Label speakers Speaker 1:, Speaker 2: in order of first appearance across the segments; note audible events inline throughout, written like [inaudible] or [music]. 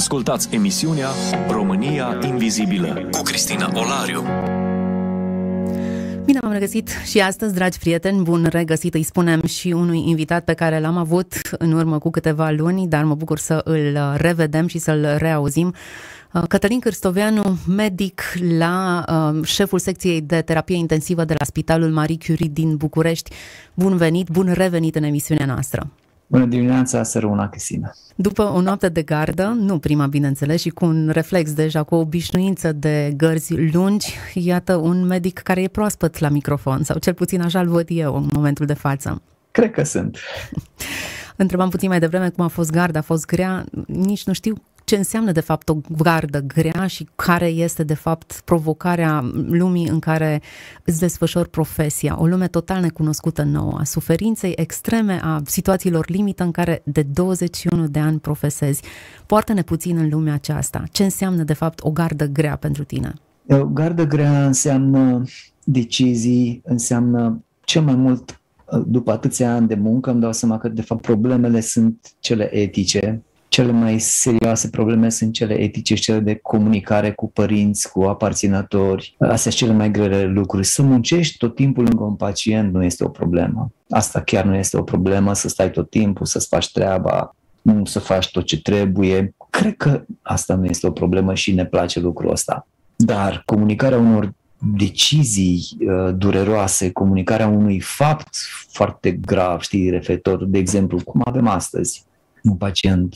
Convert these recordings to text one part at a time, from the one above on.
Speaker 1: Ascultați emisiunea România Invizibilă cu Cristina Olariu.
Speaker 2: Bine am regăsit și astăzi, dragi prieteni, bun regăsit îi spunem și unui invitat pe care l-am avut în urmă cu câteva luni, dar mă bucur să îl revedem și să-l reauzim. Uh, Cătălin Cârstoveanu, medic la uh, șeful secției de terapie intensivă de la Spitalul Marie Curie din București. Bun venit, bun revenit în emisiunea noastră.
Speaker 3: Bună dimineața, Săruna Cristina.
Speaker 2: După o noapte de gardă, nu prima bineînțeles, și cu un reflex deja, cu o obișnuință de gărzi lungi, iată un medic care e proaspăt la microfon, sau cel puțin așa-l văd eu în momentul de față.
Speaker 3: Cred că sunt. [laughs]
Speaker 2: Întrebam puțin mai devreme cum a fost garda, a fost grea, nici nu știu ce înseamnă de fapt o gardă grea și care este de fapt provocarea lumii în care îți desfășori profesia, o lume total necunoscută nouă, a suferinței extreme, a situațiilor limită în care de 21 de ani profesezi. Poartă-ne puțin în lumea aceasta. Ce înseamnă de fapt o gardă grea pentru tine?
Speaker 3: O gardă grea înseamnă decizii, înseamnă cel mai mult după atâția ani de muncă îmi dau seama că de fapt problemele sunt cele etice, cele mai serioase probleme sunt cele etice și cele de comunicare cu părinți, cu aparținători. Astea sunt cele mai grele lucruri. Să muncești tot timpul lângă un pacient nu este o problemă. Asta chiar nu este o problemă, să stai tot timpul, să-ți faci treaba, nu să faci tot ce trebuie. Cred că asta nu este o problemă și ne place lucrul ăsta. Dar comunicarea unor decizii uh, dureroase, comunicarea unui fapt foarte grav, știi, referitor, de exemplu, cum avem astăzi, un pacient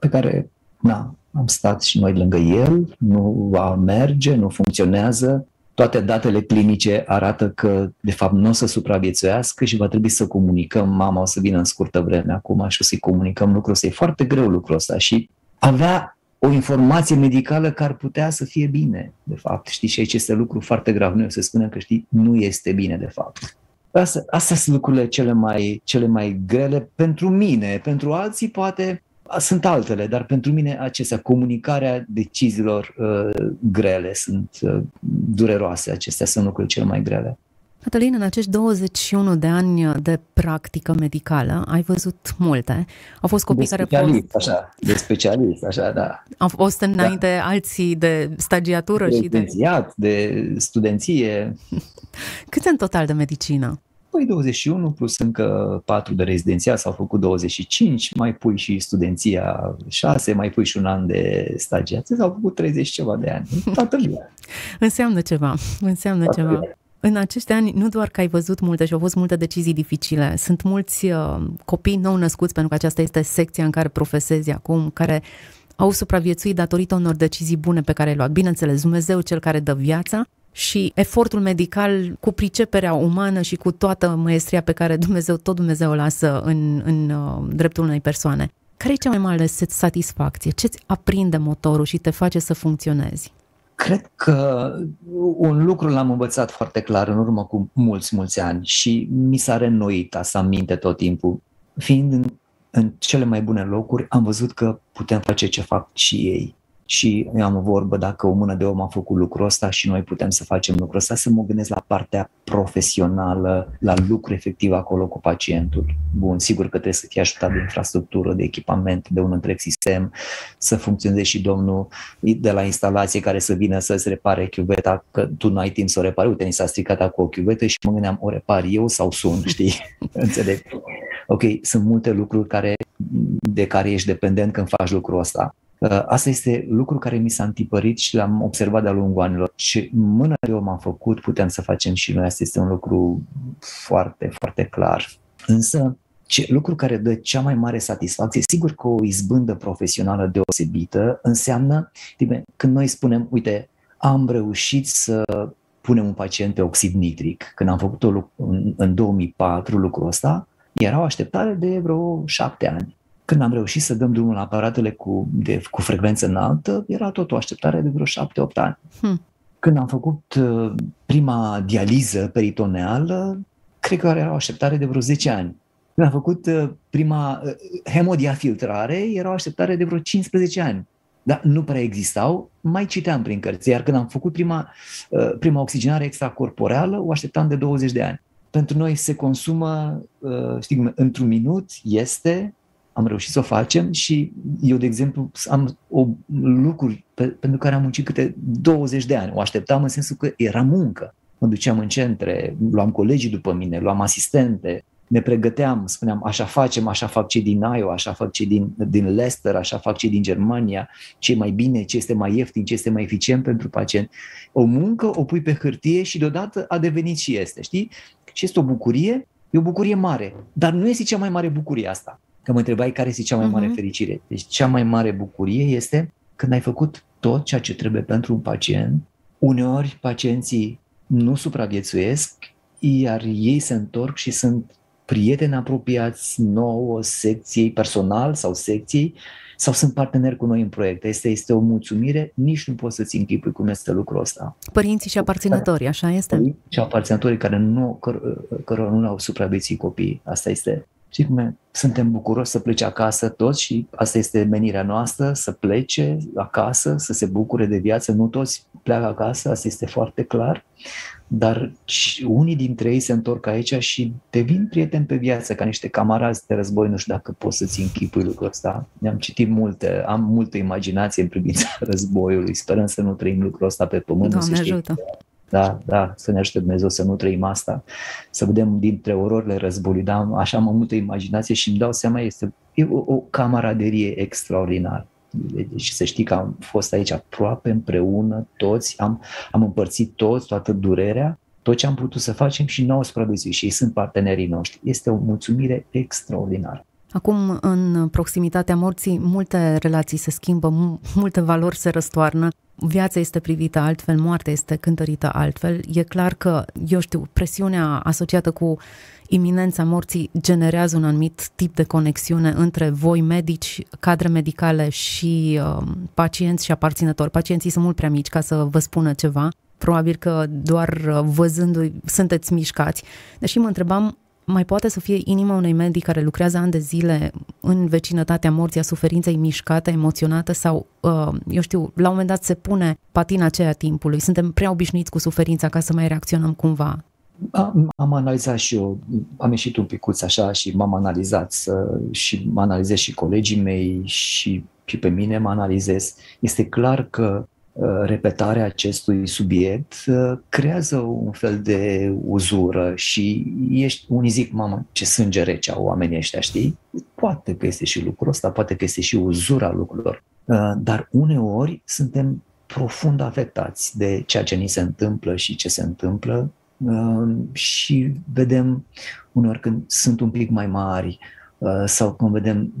Speaker 3: pe care na, am stat și noi lângă el, nu va merge, nu funcționează, toate datele clinice arată că, de fapt, nu o să supraviețuiască și va trebui să comunicăm, mama o să vină în scurtă vreme acum și o să-i comunicăm lucrul ăsta. E foarte greu lucrul ăsta și avea o informație medicală care ar putea să fie bine, de fapt. Știi, și aici este lucru foarte grav. Noi o să spunem că, știi, nu este bine, de fapt. Asta, astea sunt lucrurile cele mai, cele mai grele pentru mine. Pentru alții poate sunt altele, dar pentru mine acestea, comunicarea deciziilor uh, grele sunt uh, dureroase, acestea sunt lucrurile cele mai grele.
Speaker 2: Cătălin, în acești 21 de ani de practică medicală, ai văzut multe. Au fost copii
Speaker 3: de
Speaker 2: care au fost...
Speaker 3: așa, de specialist, așa, da.
Speaker 2: Au fost înainte da. alții de stagiatură
Speaker 3: de
Speaker 2: și de...
Speaker 3: de studenție. [laughs]
Speaker 2: Cât în total de medicină?
Speaker 3: Păi 21 plus încă 4 de rezidențiat, s-au făcut 25, mai pui și studenția 6, mai pui și un an de stagiat, s-au făcut 30 ceva de ani. Toată lumea. [laughs]
Speaker 2: înseamnă ceva, înseamnă Toată ceva. Lumea. În acești ani, nu doar că ai văzut multe și au fost multe decizii dificile, sunt mulți uh, copii nou născuți, pentru că aceasta este secția în care profesezi acum, care au supraviețuit datorită unor decizii bune pe care le-ai luat. Bineînțeles, Dumnezeu cel care dă viața, și efortul medical cu priceperea umană și cu toată măestria pe care Dumnezeu, tot Dumnezeu o lasă în, în uh, dreptul unei persoane. Care e cea mai mare satisfacție? Ce-ți aprinde motorul și te face să funcționezi?
Speaker 3: Cred că un lucru l-am învățat foarte clar în urmă cu mulți, mulți ani și mi s-a reînnoit asta în minte tot timpul. Fiind în, în cele mai bune locuri, am văzut că putem face ce fac și ei și eu am o vorbă, dacă o mână de om a făcut lucrul ăsta și noi putem să facem lucrul ăsta, să mă gândesc la partea profesională, la lucru efectiv acolo cu pacientul. Bun, sigur că trebuie să fie ajutat de infrastructură, de echipament, de un întreg sistem, să funcționeze și domnul de la instalație care să vină să-ți repare chiuveta, că tu nu ai timp să o repari, uite, ni s-a stricat cu o chiuvetă și mă gândeam, o repar eu sau sun, [laughs] știi? Înțeleg. Ok, sunt multe lucruri care, de care ești dependent când faci lucrul ăsta Uh, asta este lucru care mi s-a întipărit și l-am observat de-a lungul anilor. Ce mână de om am făcut, putem să facem și noi. Asta este un lucru foarte, foarte clar. Însă, ce, lucru care dă cea mai mare satisfacție, sigur că o izbândă profesională deosebită înseamnă, bine, când noi spunem, uite, am reușit să punem un pacient pe oxid nitric. Când am făcut-o în, în 2004 lucrul ăsta, era o așteptare de vreo șapte ani. Când am reușit să dăm drumul la aparatele cu, de, cu frecvență înaltă, era tot o așteptare de vreo șapte-opt ani. Hmm. Când am făcut uh, prima dializă peritoneală, cred că era o așteptare de vreo 10 ani. Când am făcut uh, prima uh, hemodiafiltrare, era o așteptare de vreo 15 ani. Dar nu prea existau, mai citeam prin cărți. Iar când am făcut prima, uh, prima oxigenare extracorporeală, o așteptam de 20 de ani. Pentru noi se consumă, uh, știi, într-un minut este am reușit să o facem și eu, de exemplu, am o lucruri pe, pentru care am muncit câte 20 de ani. O așteptam în sensul că era muncă. Mă duceam în centre, luam colegii după mine, luam asistente, ne pregăteam, spuneam, așa facem, așa fac cei din Iowa, așa fac cei din, din Leicester, așa fac cei din Germania, ce mai bine, ce este mai ieftin, ce este mai eficient pentru pacient. O muncă o pui pe hârtie și deodată a devenit și este, știi? Și este o bucurie, e o bucurie mare, dar nu este cea mai mare bucurie asta. Că mă întrebai care este cea mai mare uh-huh. fericire. Deci cea mai mare bucurie este când ai făcut tot ceea ce trebuie pentru un pacient. Uneori pacienții nu supraviețuiesc, iar ei se întorc și sunt prieteni apropiați nouă secției personal sau secției sau sunt parteneri cu noi în proiect. Este, este o mulțumire, nici nu poți să-ți închipui cum este lucrul ăsta.
Speaker 2: Părinții și aparținătorii, așa este? Părinții
Speaker 3: și aparținătorii care nu, căr, nu au supraviețuit copiii. Asta este Știi cum e? Suntem bucuroși să plece acasă toți și asta este menirea noastră, să plece acasă, să se bucure de viață. Nu toți pleacă acasă, asta este foarte clar, dar unii dintre ei se întorc aici și devin prieteni pe viață, ca niște camarazi de război. Nu știu dacă poți să-ți închipui lucrul ăsta. Ne-am citit multe, am multă imaginație în privința [laughs] războiului. Sperăm să nu trăim lucrul ăsta pe pământ.
Speaker 2: Doamne ajută!
Speaker 3: Da, da, să ne ajute Dumnezeu să nu trăim asta, să vedem dintre ororile războiului, da, așa am multă imaginație și îmi dau seama, este e o, o camaraderie extraordinară. Deci să știi că am fost aici aproape împreună, toți, am, am împărțit toți, toată durerea, tot ce am putut să facem și nouă supraviețuit și ei sunt partenerii noștri. Este o mulțumire extraordinară.
Speaker 2: Acum, în proximitatea morții, multe relații se schimbă, multe valori se răstoarnă, viața este privită altfel, moartea este cântărită altfel. E clar că, eu știu, presiunea asociată cu iminența morții generează un anumit tip de conexiune între voi, medici, cadre medicale și uh, pacienți și aparținători. Pacienții sunt mult prea mici ca să vă spună ceva. Probabil că doar uh, văzându-i sunteți mișcați. Deși mă întrebam mai poate să fie inima unui medic care lucrează ani de zile în vecinătatea morții, a suferinței mișcată, emoționată sau, uh, eu știu, la un moment dat se pune patina aceea timpului. Suntem prea obișnuiți cu suferința ca să mai reacționăm cumva.
Speaker 3: Am, am analizat și eu, am ieșit un picuț așa și m-am analizat să, și mă analizez și colegii mei și, și pe mine mă analizez. Este clar că Uh, repetarea acestui subiect uh, creează un fel de uzură și ești, unii zic, mamă, ce sânge rece au oamenii ăștia, știi? Poate că este și lucrul ăsta, poate că este și uzura lucrurilor, uh, dar uneori suntem profund afectați de ceea ce ni se întâmplă și ce se întâmplă și vedem uneori când sunt un pic mai mari sau când vedem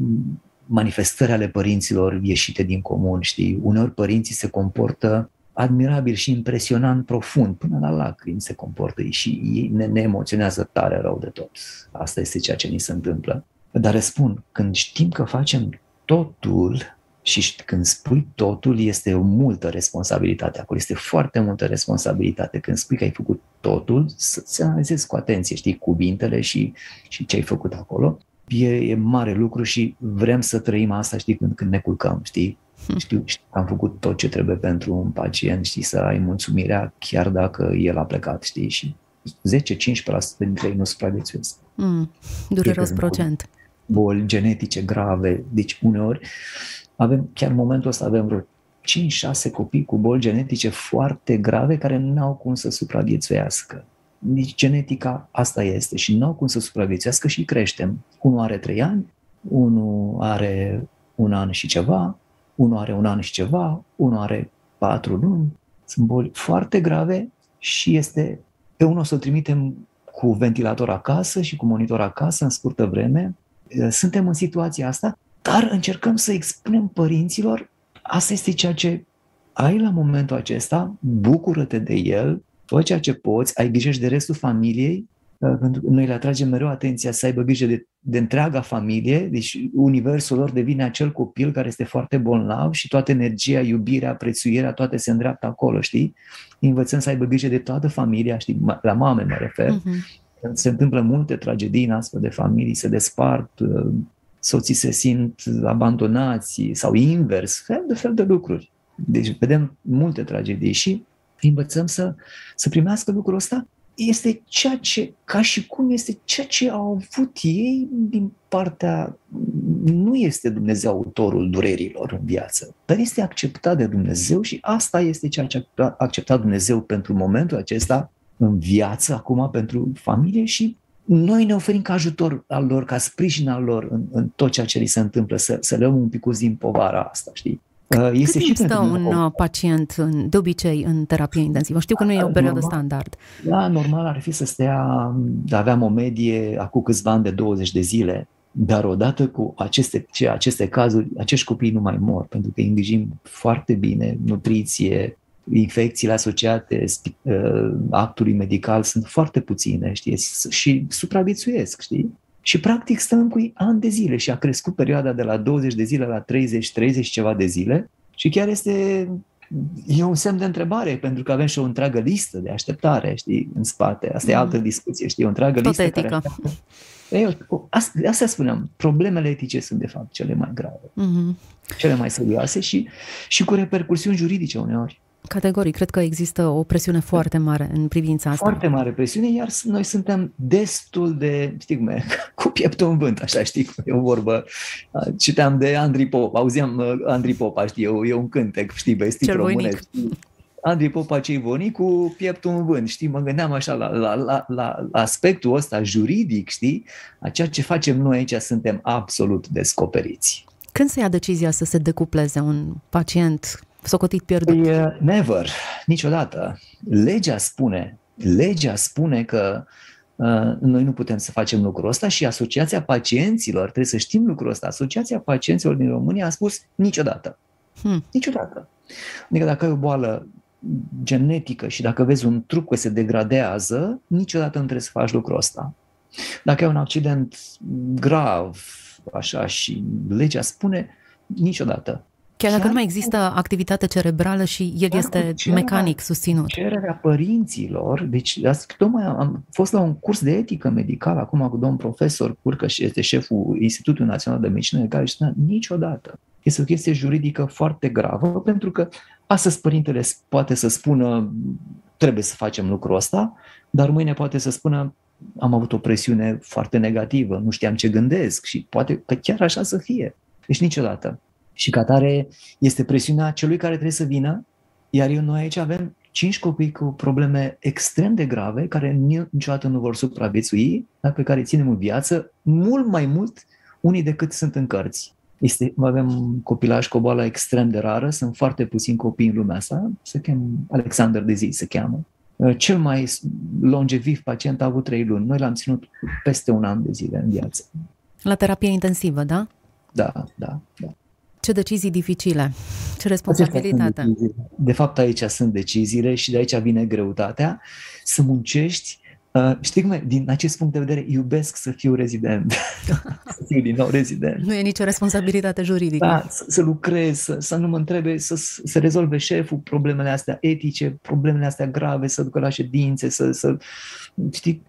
Speaker 3: manifestări ale părinților ieșite din comun, știi? Uneori părinții se comportă admirabil și impresionant profund, până la lacrimi se comportă și ei ne, ne emoționează tare rău de tot. Asta este ceea ce ni se întâmplă. Dar răspund, când știm că facem totul și când spui totul, este o multă responsabilitate acolo, este foarte multă responsabilitate. Când spui că ai făcut totul, să-ți analizezi cu atenție, știi, cuvintele și, și ce ai făcut acolo e, e mare lucru și vrem să trăim asta, știi, când, când ne culcăm, știi? Hmm. Știu, știu am făcut tot ce trebuie pentru un pacient, știi, să ai mulțumirea chiar dacă el a plecat, știi, și 10-15% dintre ei nu supraviețuiesc.
Speaker 2: Mm, dureros procent.
Speaker 3: Boli genetice grave, deci uneori avem, chiar în momentul ăsta avem vreo 5-6 copii cu boli genetice foarte grave care nu au cum să supraviețuiască nici genetica asta este și nu au cum să supraviețuiască și creștem. Unul are trei ani, unul are un an și ceva, unul are un an și ceva, unul are patru luni. Sunt boli foarte grave și este pe unul să-l trimitem cu ventilator acasă și cu monitor acasă în scurtă vreme. Suntem în situația asta, dar încercăm să expunem părinților asta este ceea ce ai la momentul acesta, bucură-te de el, fă ceea ce poți, ai grijă și de restul familiei, uh, pentru că noi le atragem mereu atenția să aibă grijă de, de întreaga familie, deci universul lor devine acel copil care este foarte bolnav și toată energia, iubirea, prețuirea, toate se îndreaptă acolo, știi? Învățăm să aibă grijă de toată familia, știi? La mame mă refer. Uh-huh. Se întâmplă multe tragedii în astfel de familii, se despart, uh, soții se simt abandonați sau invers, fel de fel de lucruri. Deci vedem multe tragedii și învățăm să, să primească lucrul ăsta, este ceea ce, ca și cum este ceea ce au avut ei din partea nu este Dumnezeu autorul durerilor în viață, dar este acceptat de Dumnezeu și asta este ceea ce a acceptat Dumnezeu pentru momentul acesta în viață, acum pentru familie și noi ne oferim ca ajutor al lor, ca sprijin al lor în, în tot ceea ce li se întâmplă, să, să le luăm un pic din povara asta, știi?
Speaker 2: Uh, este Cât timp stă un o... Uh, pacient în, de obicei în terapie intensivă? Știu că nu e o perioadă
Speaker 3: normal,
Speaker 2: standard.
Speaker 3: Da, normal ar fi să stea, aveam o medie acum câțiva ani de 20 de zile, dar odată cu aceste, ce, aceste cazuri, acești copii nu mai mor, pentru că îi îngrijim foarte bine, nutriție, infecțiile asociate uh, actului medical sunt foarte puține, știi, și supraviețuiesc, știi? Și practic stăm cu ei ani de zile și a crescut perioada de la 20 de zile la 30, 30 ceva de zile și chiar este e un semn de întrebare, pentru că avem și o întreagă listă de așteptare, știi, în spate. Asta mm. e altă discuție, știi, o întreagă
Speaker 2: Tot
Speaker 3: listă
Speaker 2: etică.
Speaker 3: care [laughs] Eu, asta, asta spuneam, problemele etice sunt de fapt cele mai grave, mm-hmm. cele mai serioase și, și cu repercursiuni juridice uneori.
Speaker 2: Categoric, cred că există o presiune foarte mare în privința asta.
Speaker 3: Foarte mare presiune, iar noi suntem destul de, știi cum e, [laughs] cu pieptul în vânt, așa știi cum e o vorbă. Citeam de Andrei Pop, auzeam uh, Andrei Popa, știi, e un cântec, știi, vestit românesc. Andrei Popa cei voni cu pieptul în vânt, știi, mă gândeam așa la, la, la, la aspectul ăsta juridic, știi, a ceea ce facem noi aici suntem absolut descoperiți.
Speaker 2: Când se ia decizia să se decupleze un pacient socotit pierdut?
Speaker 3: Păi, never, niciodată. Legea spune, legea spune că uh, noi nu putem să facem lucrul ăsta și Asociația Pacienților, trebuie să știm lucrul ăsta, Asociația Pacienților din România a spus niciodată. Hmm. Niciodată. Adică dacă ai o boală genetică și dacă vezi un trup că se degradează, niciodată nu trebuie să faci lucrul ăsta. Dacă ai un accident grav, așa, și legea spune, niciodată.
Speaker 2: Chiar dacă nu mai există activitate cerebrală și el este cererea, mecanic susținut.
Speaker 3: Cererea părinților, deci tocmai am fost la un curs de etică medicală acum cu domn profesor Curcă și este șeful Institutului Național de Medicină Legală și spunea niciodată. Este o chestie juridică foarte gravă pentru că astăzi părintele poate să spună trebuie să facem lucrul ăsta, dar mâine poate să spună am avut o presiune foarte negativă, nu știam ce gândesc și poate că chiar așa să fie. Deci niciodată. Și ca tare este presiunea celui care trebuie să vină, iar eu noi aici avem cinci copii cu probleme extrem de grave, care niciodată nu vor supraviețui, dar pe care ținem în viață, mult mai mult unii decât sunt în cărți. Este, avem un copilaj cu o boală extrem de rară, sunt foarte puțini copii în lumea asta, se cheamă Alexander de Zi, se cheamă. Cel mai longeviv pacient a avut trei luni. Noi l-am ținut peste un an de zile în viață.
Speaker 2: La terapie intensivă, da?
Speaker 3: Da, da, da.
Speaker 2: Ce decizii dificile, ce responsabilitate.
Speaker 3: De fapt, aici sunt deciziile și de aici vine greutatea să muncești Uh, știi cum e? Din acest punct de vedere, iubesc să fiu rezident. [laughs] să fiu din nou rezident.
Speaker 2: Nu e nicio responsabilitate juridică.
Speaker 3: Da, să, să lucrez, să, să nu mă întrebe, să, să rezolve șeful problemele astea etice, problemele astea grave, să ducă la ședințe, să, să știi,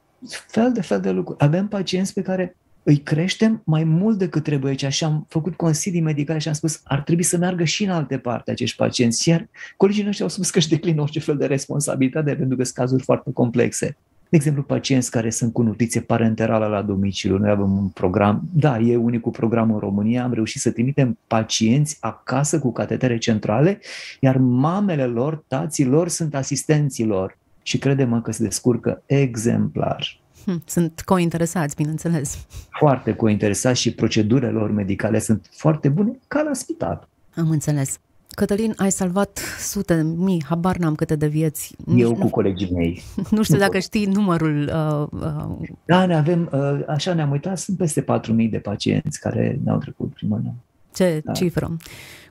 Speaker 3: fel de fel de lucruri. Avem pacienți pe care îi creștem mai mult decât trebuie aici și am făcut consilii medicale și am spus ar trebui să meargă și în alte parte acești pacienți. Iar colegii noștri au spus că își declină orice fel de responsabilitate pentru că sunt cazuri foarte complexe. De exemplu, pacienți care sunt cu nutriție parenterală la domiciliu. Noi avem un program, da, e unicul program în România, am reușit să trimitem pacienți acasă cu catetere centrale, iar mamele lor, tații lor sunt asistenții lor. Și crede-mă că se descurcă exemplar.
Speaker 2: Hm, sunt cointeresați, bineînțeles.
Speaker 3: Foarte cointeresați și procedurile lor medicale sunt foarte bune, ca la spital.
Speaker 2: Am înțeles. Cătălin, ai salvat sute, mii, habar n-am câte de vieți.
Speaker 3: Eu nu, cu colegii mei. [laughs]
Speaker 2: Nu știu dacă știi numărul. Uh, uh...
Speaker 3: Da, ne avem, uh, așa ne-am uitat, sunt peste 4.000 de pacienți care ne-au trecut prima mână.
Speaker 2: Ce da. cifră!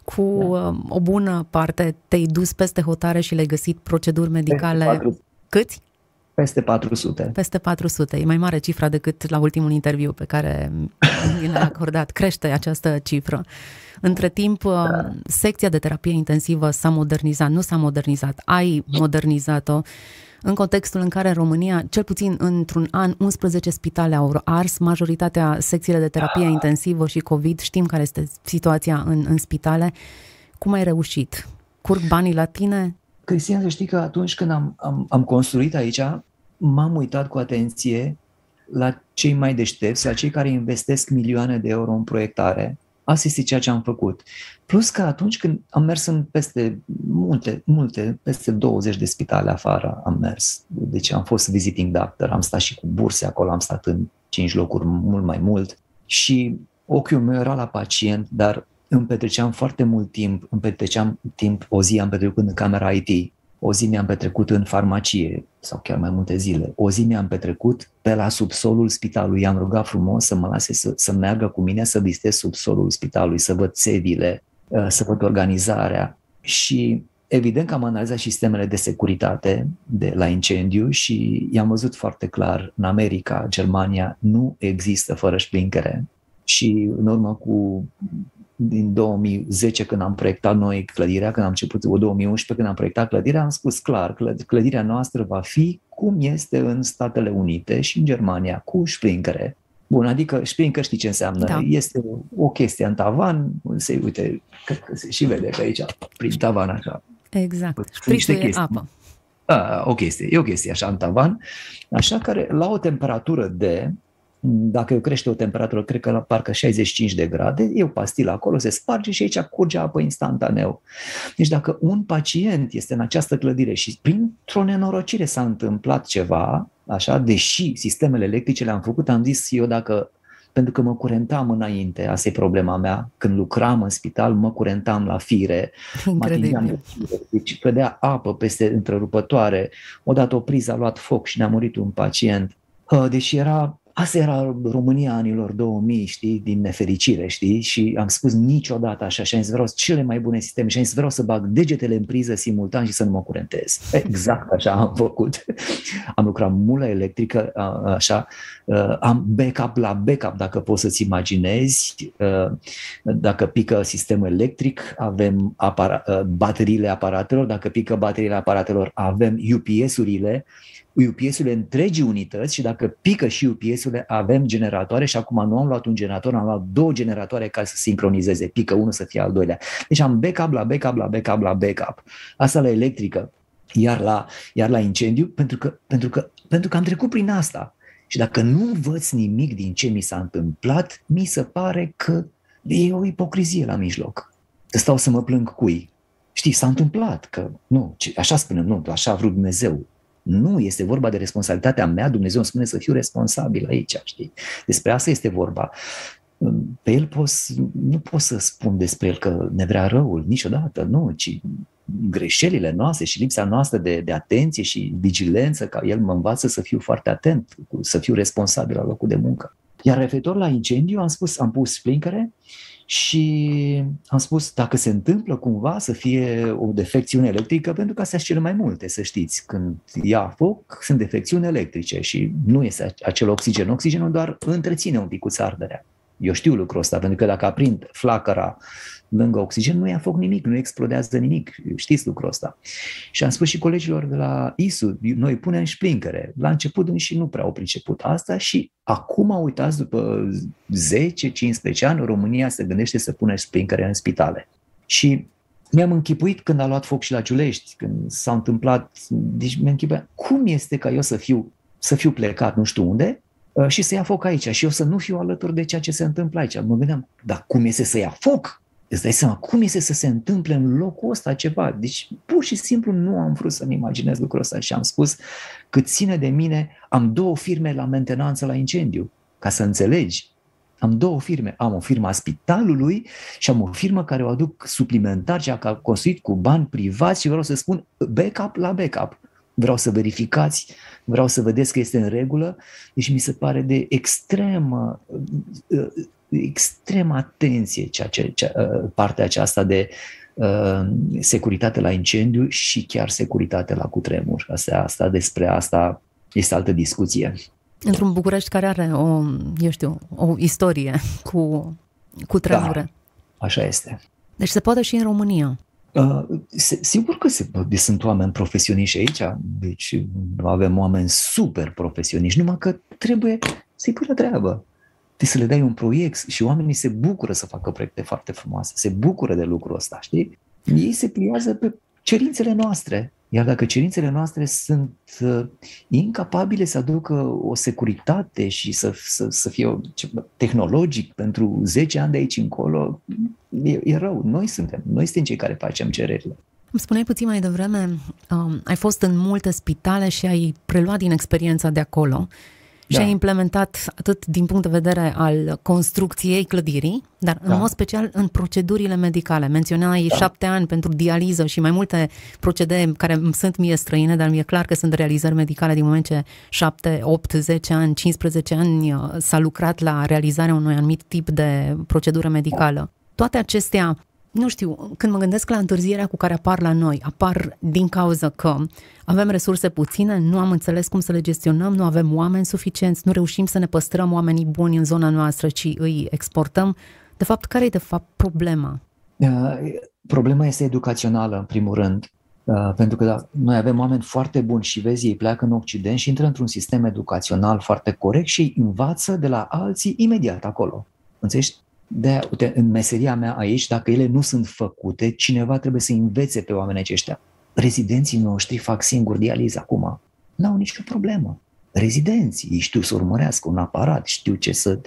Speaker 2: Cu da. uh, o bună parte te-ai dus peste hotare și le-ai găsit proceduri medicale. Câți?
Speaker 3: Peste 400.
Speaker 2: Peste 400. E mai mare cifra decât la ultimul interviu pe care mi l-a acordat. Crește această cifră. Între timp, da. Um, secția de terapie intensivă s-a modernizat, nu s-a modernizat, ai modernizat-o în contextul în care în România, cel puțin într-un an, 11 spitale au ars, majoritatea secțiile de terapie intensivă și COVID, știm care este situația în, în spitale. Cum ai reușit? Curg banii la tine?
Speaker 3: Cristian, să știi că atunci când am, am, am construit aici, m-am uitat cu atenție la cei mai deștepți, la cei care investesc milioane de euro în proiectare. Asta este ceea ce am făcut. Plus că atunci când am mers în peste multe, multe, peste 20 de spitale afară am mers. Deci am fost visiting doctor, am stat și cu burse acolo, am stat în 5 locuri mult mai mult și ochiul meu era la pacient, dar îmi petreceam foarte mult timp, îmi petreceam timp, o zi am petrecut în camera IT, o zi mi-am petrecut în farmacie sau chiar mai multe zile. O zi mi-am petrecut pe la subsolul spitalului. I-am rugat frumos să mă lase să, să meargă cu mine să vizitez subsolul spitalului, să văd țevile, uh, să văd organizarea. Și evident că am analizat sistemele de securitate de la incendiu și i-am văzut foarte clar, în America, Germania, nu există fără șplincere. Și în urmă cu din 2010 când am proiectat noi clădirea, când am început, o 2011 când am proiectat clădirea, am spus clar, clădirea noastră va fi cum este în Statele Unite și în Germania, cu sprinkere. Bun, adică sprinkler știi ce înseamnă? Da. Este o chestie în tavan, se, uite, că, că se și vede că aici, prin tavan așa.
Speaker 2: Exact, Sprinkler e apă.
Speaker 3: A, o chestie, e o chestie așa în tavan, așa care la o temperatură de dacă crește o temperatură, cred că la parcă 65 de grade, e o pastilă acolo, se sparge și aici curge apă instantaneu. Deci dacă un pacient este în această clădire și printr-o nenorocire s-a întâmplat ceva, așa, deși sistemele electrice le-am făcut, am zis eu dacă pentru că mă curentam înainte, asta e problema mea, când lucram în spital, mă curentam la fire, [laughs]
Speaker 2: Incredibil.
Speaker 3: deci cădea apă peste întrerupătoare, odată o priză a luat foc și ne-a murit un pacient. Deci era Asta era România anilor 2000, știi, din nefericire, știi? Și am spus niciodată așa și am zis vreau cele mai bune sisteme și am zis vreau să bag degetele în priză simultan și să nu mă curentez. [laughs] Exact așa am făcut. Am lucrat mult la electrică, așa, am backup la backup, dacă poți să-ți imaginezi. Dacă pică sistemul electric, avem apara- bateriile aparatelor, dacă pică bateriile aparatelor, avem UPS-urile, UPS-urile întregi unități și dacă pică și UPS-urile, avem generatoare și acum nu am luat un generator, am luat două generatoare ca să sincronizeze, pică unul să fie al doilea. Deci am backup la backup la backup la backup. Asta la electrică. Iar la, iar la incendiu, pentru că, pentru, că, pentru că am trecut prin asta. Și dacă nu învăț nimic din ce mi s-a întâmplat, mi se pare că e o ipocrizie la mijloc. Să stau să mă plâng cui. Știi, s-a întâmplat că, nu, așa spunem, nu, așa a vrut Dumnezeu. Nu, este vorba de responsabilitatea mea, Dumnezeu îmi spune să fiu responsabil aici, știi? Despre asta este vorba. Pe el poți, nu pot să spun despre el că ne vrea răul, niciodată, nu, ci greșelile noastre și lipsa noastră de, de atenție și vigilență, ca el mă învață să fiu foarte atent, să fiu responsabil la locul de muncă. Iar referitor la incendiu, am spus, am pus splincăre și am spus, dacă se întâmplă cumva să fie o defecțiune electrică, pentru că astea sunt cele mai multe, să știți. Când ia foc, sunt defecțiuni electrice și nu este acel oxigen. Oxigenul doar întreține un pic cu arderea. Eu știu lucrul ăsta, pentru că dacă aprind flacăra lângă oxigen, nu ia foc nimic, nu explodează nimic. Știți lucrul ăsta. Și am spus și colegilor de la ISU, noi punem șplincăre. La început și nu prea au priceput asta și acum, uitați, după 10-15 ani, România se gândește să pună șplincăre în spitale. Și mi-am închipuit când a luat foc și la Giulești, când s-a întâmplat, deci mi-am închipuit, cum este ca eu să fiu, să fiu plecat nu știu unde, uh, și să ia foc aici și eu să nu fiu alături de ceea ce se întâmplă aici. Mă gândeam, dar cum este să ia foc? Îți dai seama cum este să se întâmple în locul ăsta ceva. Deci pur și simplu nu am vrut să-mi imaginez lucrul ăsta și am spus că ține de mine, am două firme la mentenanță la incendiu, ca să înțelegi. Am două firme. Am o firmă a spitalului și am o firmă care o aduc suplimentar și a construit cu bani privați și vreau să spun backup la backup. Vreau să verificați, vreau să vedeți că este în regulă. Deci mi se pare de extremă extrem atenție ceea ce, cea, uh, partea aceasta de uh, securitate la incendiu și chiar securitate la cutremur. Asta, asta despre asta este altă discuție.
Speaker 2: Într-un București care are o, eu știu, o istorie cu, cu tremure. Da,
Speaker 3: așa este.
Speaker 2: Deci se poate și în România.
Speaker 3: Uh, se, sigur că se, deci sunt oameni profesioniști aici, deci avem oameni super profesioniști, numai că trebuie să-i pui la treabă să le dai un proiect și oamenii se bucură să facă proiecte foarte frumoase, se bucură de lucrul ăsta, știi? Ei se pliază pe cerințele noastre. Iar dacă cerințele noastre sunt uh, incapabile să aducă o securitate și să, să, să fie o, tehnologic pentru 10 ani de aici încolo, e, e rău. Noi suntem, noi suntem cei care facem cererile.
Speaker 2: Îmi spuneai puțin mai devreme, um, ai fost în multe spitale și ai preluat din experiența de acolo da. și ai implementat atât din punct de vedere al construcției clădirii, dar da. în mod special în procedurile medicale. Menționai da. șapte ani pentru dializă și mai multe procedee care sunt mie străine, dar mi-e clar că sunt realizări medicale din moment ce șapte, opt, zece ani, 15 ani uh, s-a lucrat la realizarea unui anumit tip de procedură medicală. Toate acestea nu știu, când mă gândesc la întârzierea cu care apar la noi, apar din cauza că avem resurse puține, nu am înțeles cum să le gestionăm, nu avem oameni suficienți, nu reușim să ne păstrăm oamenii buni în zona noastră, ci îi exportăm. De fapt, care e de fapt problema?
Speaker 3: Uh, problema este educațională, în primul rând. Uh, pentru că da, noi avem oameni foarte buni și vezi, ei pleacă în Occident și intră într-un sistem educațional foarte corect și îi învață de la alții imediat acolo. Înțelegi? De uite, în meseria mea aici, dacă ele nu sunt făcute, cineva trebuie să învețe pe oamenii aceștia. Rezidenții noștri fac singur dializă acum. N-au nicio problemă. Rezidenții ei știu să urmărească un aparat, știu ce să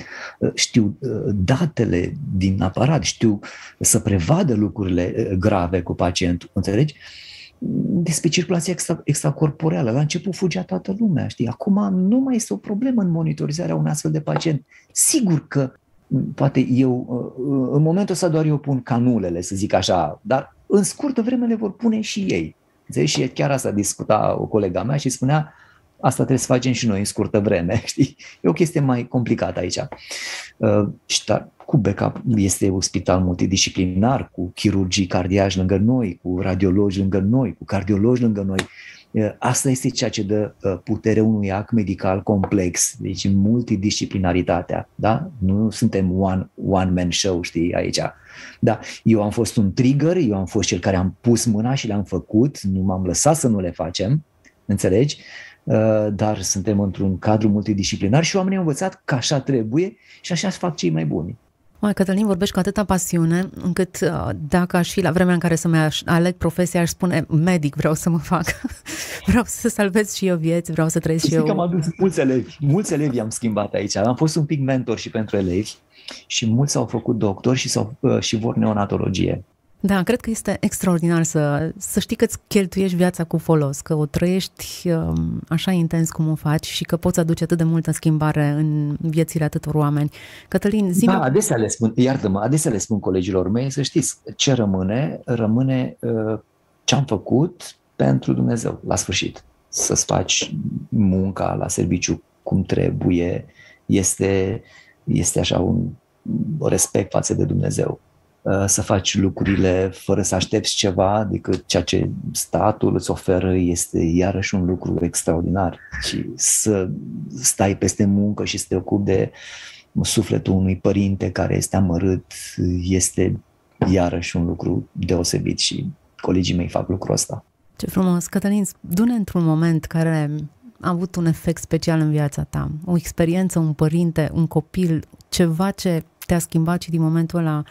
Speaker 3: știu uh, datele din aparat, știu să prevadă lucrurile uh, grave cu pacientul, înțelegi? despre circulația extra, extracorporeală. La început fugea toată lumea, știi? Acum nu mai este o problemă în monitorizarea unui astfel de pacient. Sigur că poate eu, uh, în momentul ăsta doar eu pun canulele, să zic așa, dar în scurtă vreme le vor pune și ei. Înțelegi? Și chiar asta discuta o colega mea și spunea, asta trebuie să facem și noi în scurtă vreme, [laughs] știi? E o chestie mai complicată aici. Uh, și dar cu backup este un spital multidisciplinar, cu chirurgii cardiaci lângă noi, cu radiologi lângă noi, cu cardiologi lângă noi. Asta este ceea ce dă putere unui act medical complex, deci multidisciplinaritatea, da? Nu suntem one, one man show, știi, aici. Da, eu am fost un trigger, eu am fost cel care am pus mâna și le-am făcut, nu m-am lăsat să nu le facem, înțelegi? Dar suntem într-un cadru multidisciplinar și oamenii au învățat că așa trebuie și așa fac cei mai buni.
Speaker 2: Mai Cătălin, vorbești cu atâta pasiune, încât uh, dacă aș fi la vremea în care să mă aleg profesia, aș spune medic vreau să mă fac. [laughs] vreau să salvez și eu vieți, vreau să trăiesc și eu.
Speaker 3: că am adus mulți elevi, mulți elevi am schimbat aici. Am fost un pic mentor și pentru elevi și mulți s-au făcut doctori și, s-au, uh, și vor neonatologie.
Speaker 2: Da, cred că este extraordinar să, să știi că îți cheltuiești viața cu folos, că o trăiești um, așa intens cum o faci și că poți aduce atât de multă schimbare în viețile atâtor oameni. Cătălin, zi
Speaker 3: Da, adesea le spun, iartă-mă, adesea le spun colegilor mei să știți, ce rămâne, rămâne uh, ce am făcut pentru Dumnezeu la sfârșit. Să-ți faci munca la serviciu cum trebuie, este, este așa un respect față de Dumnezeu. Uh, să faci lucrurile fără să aștepți ceva, decât ceea ce statul îți oferă este iarăși un lucru extraordinar. Și să stai peste muncă și să te ocupi de sufletul unui părinte care este amărât este iarăși un lucru deosebit și colegii mei fac lucrul ăsta.
Speaker 2: Ce frumos! Cătălin, du-ne într-un moment care a avut un efect special în viața ta, o experiență, un părinte, un copil, ceva ce te-a schimbat și din momentul ăla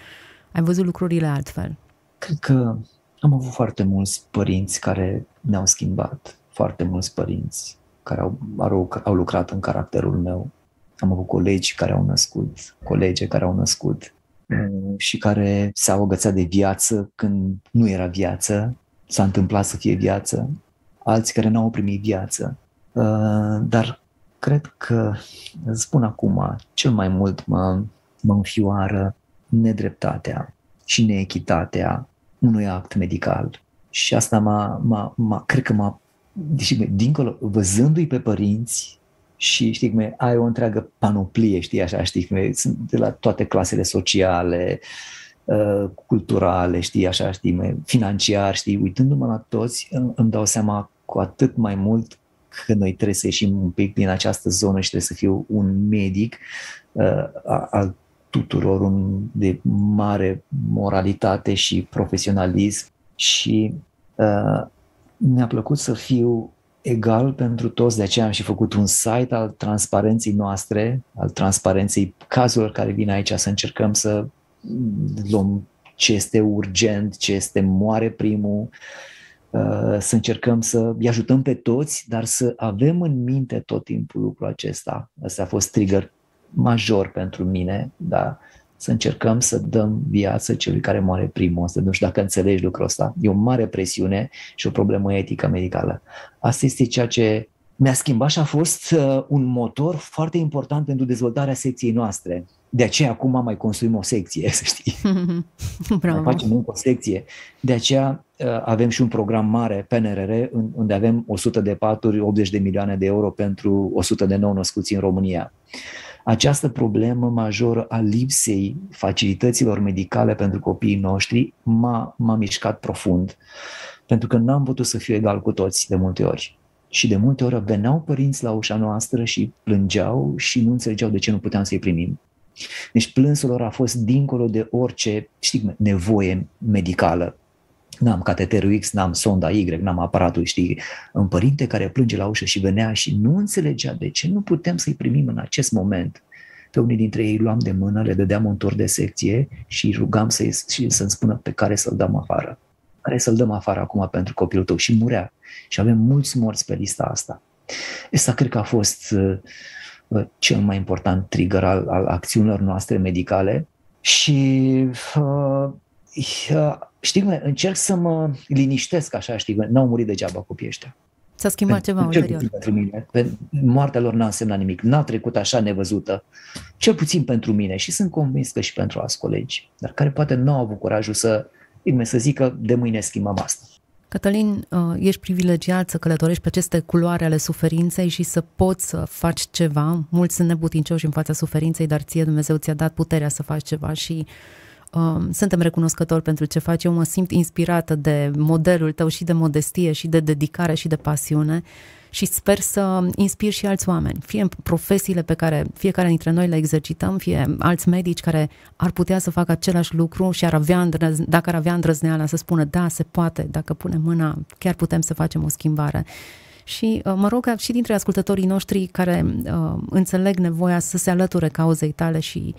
Speaker 2: ai văzut lucrurile altfel?
Speaker 3: Cred că am avut foarte mulți părinți care ne-au schimbat, foarte mulți părinți care au, au, au lucrat în caracterul meu. Am avut colegi care au născut, colege care au născut mm, și care s-au agățat de viață când nu era viață, s-a întâmplat să fie viață, alții care n-au primit viață. Uh, dar cred că, spun acum, cel mai mult mă, mă înfioară nedreptatea și neechitatea unui act medical. Și asta m-a, m-a, m-a cred că m-a, deși, dincolo, văzându-i pe părinți și știi cum e, ai o întreagă panoplie, știi așa, știi cum e, sunt de la toate clasele sociale, uh, culturale, știi așa, știi, financiar, știi, uitându-mă la toți, îmi dau seama cu atât mai mult că noi trebuie să ieșim un pic din această zonă și trebuie să fiu un medic uh, al tuturor un de mare moralitate și profesionalism și uh, mi-a plăcut să fiu egal pentru toți, de aceea am și făcut un site al transparenței noastre, al transparenței cazurilor care vin aici, să încercăm să luăm ce este urgent, ce este moare primul, uh, să încercăm să îi ajutăm pe toți, dar să avem în minte tot timpul lucrul acesta. Asta a fost trigger major pentru mine, da? să încercăm să dăm viață celui care moare primul. Asta nu știu dacă înțelegi lucrul ăsta. E o mare presiune și o problemă etică medicală. Asta este ceea ce mi-a schimbat și a fost uh, un motor foarte important pentru dezvoltarea secției noastre. De aceea acum mai construim o secție, [laughs] să știi. [laughs] Bravo. Mai facem încă o secție. De aceea uh, avem și un program mare, PNRR, unde avem 100 de paturi, 80 de milioane de euro pentru 100 de nou născuți în România. Această problemă majoră a lipsei facilităților medicale pentru copiii noștri m-a, m-a mișcat profund, pentru că n-am putut să fiu egal cu toți de multe ori. Și de multe ori veneau părinți la ușa noastră și plângeau și nu înțelegeau de ce nu puteam să-i primim. Deci plânsul lor a fost dincolo de orice, știi, nevoie medicală. N-am cateterul X, n-am sonda Y, n-am aparatul, știi, un părinte care plânge la ușă și venea și nu înțelegea de ce nu putem să-i primim în acest moment. Pe unii dintre ei luam de mână, le dădeam un tur de secție și rugam să-i, și să-mi spună pe care să-l dăm afară. Care să-l dăm afară acum pentru copilul tău și murea. Și avem mulți morți pe lista asta. Asta cred că a fost uh, cel mai important trigger al, al acțiunilor noastre medicale și uh, uh, știi, încerc să mă liniștesc așa, știi, n-au murit degeaba copiii ăștia.
Speaker 2: S-a schimbat ceva
Speaker 3: cel ulterior. Pentru mine. Moartea lor n-a însemnat nimic, n-a trecut așa nevăzută, cel puțin pentru mine și sunt convins că și pentru alți colegi, dar care poate nu au avut curajul să, să zică de mâine schimbăm asta.
Speaker 2: Cătălin, uh, ești privilegiat să călătorești pe aceste culoare ale suferinței și să poți să faci ceva. Mulți sunt nebutincioși în fața suferinței, dar ție Dumnezeu ți-a dat puterea să faci ceva și uh, suntem recunoscători pentru ce faci. Eu mă simt inspirată de modelul tău și de modestie și de dedicare și de pasiune și sper să inspir și alți oameni, fie în profesiile pe care fiecare dintre noi le exercităm, fie alți medici care ar putea să facă același lucru și ar avea, dacă ar avea îndrăzneala să spună da, se poate, dacă punem mâna, chiar putem să facem o schimbare. Și uh, mă rog și dintre ascultătorii noștri care uh, înțeleg nevoia să se alăture cauzei tale și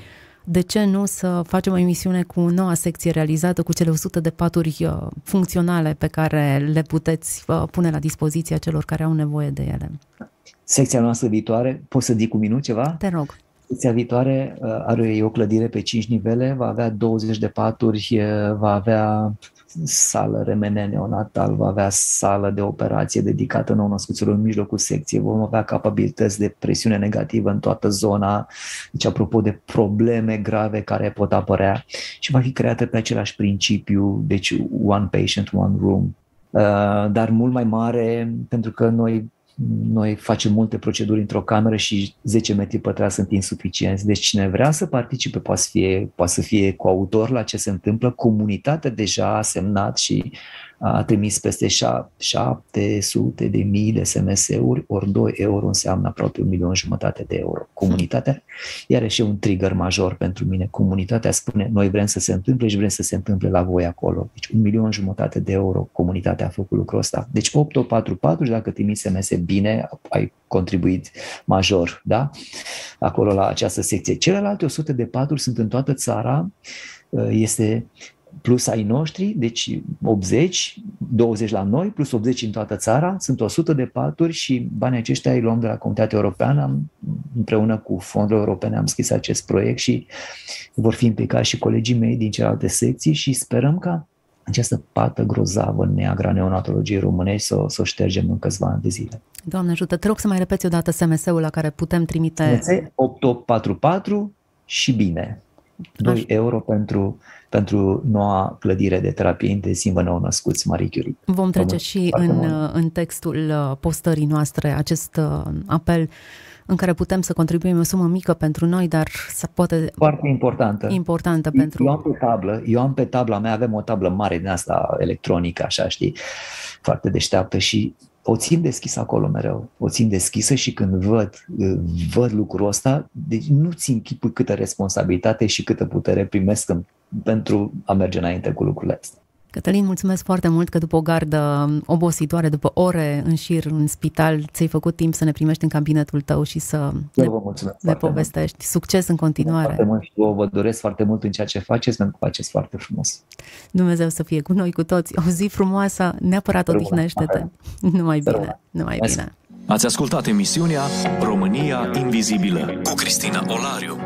Speaker 2: de ce nu să facem o emisiune cu noua secție realizată cu cele 100 de paturi uh, funcționale pe care le puteți uh, pune la dispoziția celor care au nevoie de ele?
Speaker 3: Secția noastră viitoare, poți să zic un minut ceva?
Speaker 2: Te rog.
Speaker 3: Secția viitoare uh, are o clădire pe 5 nivele, va avea 20 de paturi, va avea sală remene neonatal, va avea sală de operație dedicată nou-născuților în mijlocul secției, vom avea capabilități de presiune negativă în toată zona, deci apropo de probleme grave care pot apărea și va fi creată pe același principiu, deci one patient, one room, uh, dar mult mai mare pentru că noi noi facem multe proceduri într-o cameră și 10 metri pătrați sunt insuficienți. Deci cine vrea să participe poate să fie, poate să fie coautor la ce se întâmplă. Comunitatea deja a semnat și a trimis peste 700 de mii de SMS-uri, ori 2 euro înseamnă aproape un milion jumătate de euro. Comunitatea, iar și un trigger major pentru mine. Comunitatea spune, noi vrem să se întâmple și vrem să se întâmple la voi acolo. Deci un milion jumătate de euro comunitatea a făcut lucrul ăsta. Deci 8844 și dacă trimiți SMS bine, ai contribuit major, da? Acolo la această secție. Celelalte 100 de paturi sunt în toată țara, este plus ai noștri, deci 80, 20 la noi, plus 80 în toată țara, sunt 100 de paturi și banii aceștia îi luăm de la Comunitatea Europeană, am, împreună cu fondurile europene am scris acest proiect și vor fi implicați și colegii mei din celelalte secții și sperăm ca această pată grozavă neagră a neonatologiei românești să, să o ștergem în câțiva ani de zile.
Speaker 2: Doamne ajută, te rog să mai repeți odată SMS-ul la care putem trimite...
Speaker 3: 8844 și bine. 2 Așa. euro pentru, pentru noua clădire de terapie intensivă nou născuți Marie Curie.
Speaker 2: Vom trece și în, în textul uh, postării noastre acest uh, apel în care putem să contribuim o sumă mică pentru noi, dar să poate...
Speaker 3: Foarte importantă.
Speaker 2: Importantă eu, pentru...
Speaker 3: Eu am pe tablă, eu am pe tabla mea, avem o tablă mare din asta electronică, așa, știi, foarte deșteaptă și o țin deschisă acolo mereu, o țin deschisă și când văd, văd lucrul ăsta, deci nu țin chipul câtă responsabilitate și câtă putere primesc în, pentru a merge înainte cu lucrurile astea.
Speaker 2: Cătălin, mulțumesc foarte mult că după o gardă obositoare, după ore în șir în spital, ți-ai făcut timp să ne primești în cabinetul tău și să
Speaker 3: ne, ne
Speaker 2: povestești. Mult. Succes în continuare.
Speaker 3: Foarte mult și vă, vă doresc foarte mult în ceea ce faceți, pentru că faceți foarte frumos.
Speaker 2: Dumnezeu să fie cu noi, cu toți. O zi frumoasă, neapărat odihnește-te. [laughs] Numai bine, numai bine.
Speaker 1: Ați ascultat emisiunea România Invizibilă cu Cristina Olariu.